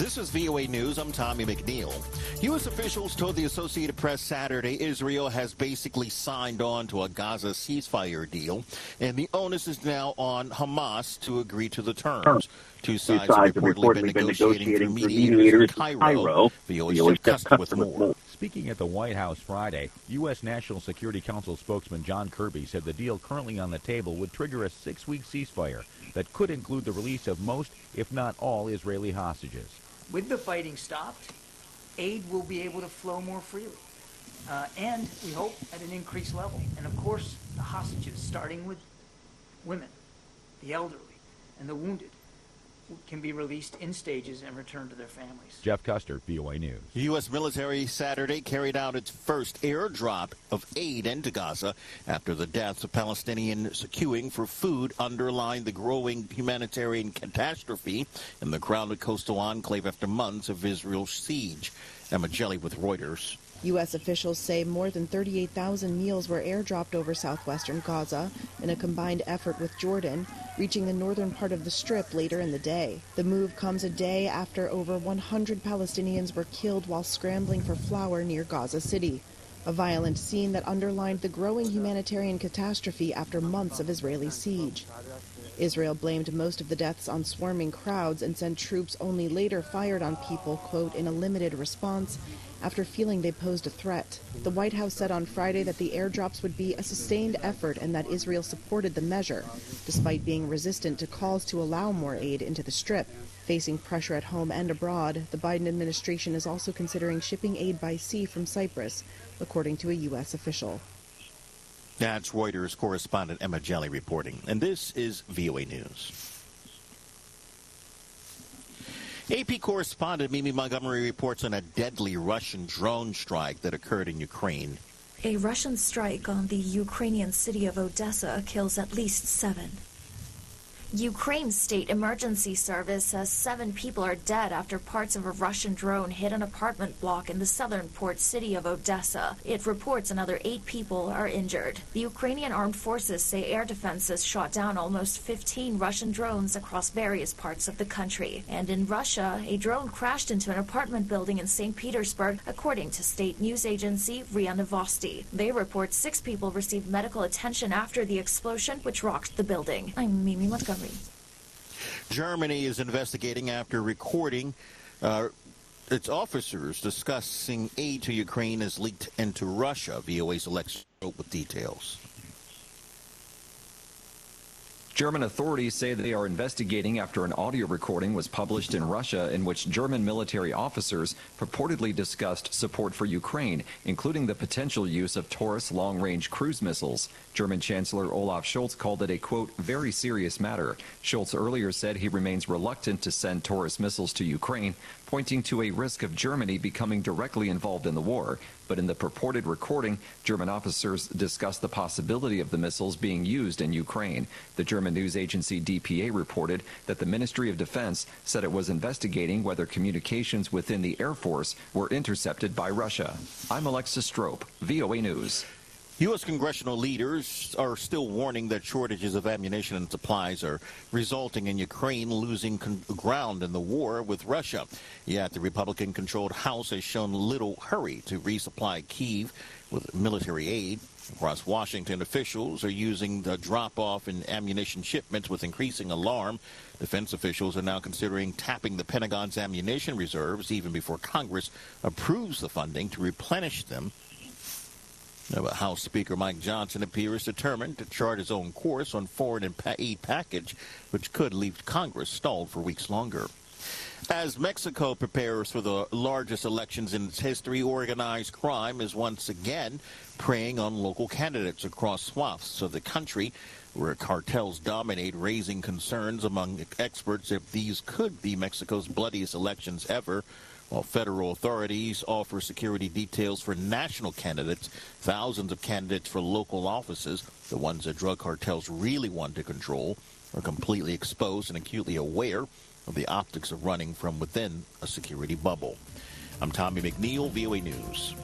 This is VOA News. I'm Tommy McNeil. U.S. officials told the Associated Press Saturday Israel has basically signed on to a Gaza ceasefire deal, and the onus is now on Hamas to agree to the terms. Two sides, Two sides have reportedly, been negotiating, negotiating through through mediators, mediators in in Cairo. Cairo. VOA's VOA's Jeff Custer with more. Speaking at the White House Friday, U.S. National Security Council spokesman John Kirby said the deal currently on the table would trigger a six-week ceasefire that could include the release of most, if not all, Israeli hostages. With the fighting stopped, aid will be able to flow more freely. Uh, and we hope at an increased level. And of course, the hostages, starting with women, the elderly, and the wounded, can be released in stages and returned to their families. Jeff Custer, VOA News. The U.S. military Saturday carried out its first airdrop of aid into Gaza after the deaths of Palestinians queuing for food underlined the growing humanitarian catastrophe in the crowded coastal enclave after months of Israel's siege. Emma Jelly with Reuters. U.S. officials say more than 38,000 meals were airdropped over southwestern Gaza in a combined effort with Jordan, reaching the northern part of the Strip later in the day. The move comes a day after over 100 Palestinians were killed while scrambling for flour near Gaza City. A violent scene that underlined the growing humanitarian catastrophe after months of Israeli siege. Israel blamed most of the deaths on swarming crowds and said troops only later fired on people, quote, in a limited response after feeling they posed a threat. The White House said on Friday that the airdrops would be a sustained effort and that Israel supported the measure, despite being resistant to calls to allow more aid into the Strip. Facing pressure at home and abroad, the Biden administration is also considering shipping aid by sea from Cyprus, according to a U.S. official. That's Reuters correspondent Emma Jelly reporting. And this is VOA News. AP correspondent Mimi Montgomery reports on a deadly Russian drone strike that occurred in Ukraine. A Russian strike on the Ukrainian city of Odessa kills at least seven. Ukraine's state emergency service says seven people are dead after parts of a Russian drone hit an apartment block in the southern port city of Odessa. It reports another eight people are injured. The Ukrainian armed forces say air defenses shot down almost 15 Russian drones across various parts of the country. And in Russia, a drone crashed into an apartment building in St. Petersburg, according to state news agency RIA Novosti. They report six people received medical attention after the explosion, which rocked the building. I'm Mimi Montgomery. Germany is investigating after recording uh, its officers discussing aid to Ukraine as leaked into Russia. VOA's Alexa with details. German authorities say they are investigating after an audio recording was published in Russia in which German military officers purportedly discussed support for Ukraine, including the potential use of Taurus long-range cruise missiles. German Chancellor Olaf Scholz called it a, quote, very serious matter. Scholz earlier said he remains reluctant to send Taurus missiles to Ukraine, pointing to a risk of Germany becoming directly involved in the war. But in the purported recording, German officers discussed the possibility of the missiles being used in Ukraine. The German news agency DPA reported that the Ministry of Defense said it was investigating whether communications within the Air Force were intercepted by Russia. I'm Alexis Strope, VOA News. U.S. congressional leaders are still warning that shortages of ammunition and supplies are resulting in Ukraine losing ground in the war with Russia. Yet the Republican controlled House has shown little hurry to resupply Kiev with military aid. Across Washington, officials are using the drop off in ammunition shipments with increasing alarm. Defense officials are now considering tapping the Pentagon's ammunition reserves even before Congress approves the funding to replenish them. But House Speaker Mike Johnson appears determined to chart his own course on foreign aid package, which could leave Congress stalled for weeks longer. As Mexico prepares for the largest elections in its history, organized crime is once again preying on local candidates across swaths of the country where cartels dominate, raising concerns among experts if these could be Mexico's bloodiest elections ever. While federal authorities offer security details for national candidates, thousands of candidates for local offices, the ones that drug cartels really want to control, are completely exposed and acutely aware of the optics of running from within a security bubble. I'm Tommy McNeil, VOA News.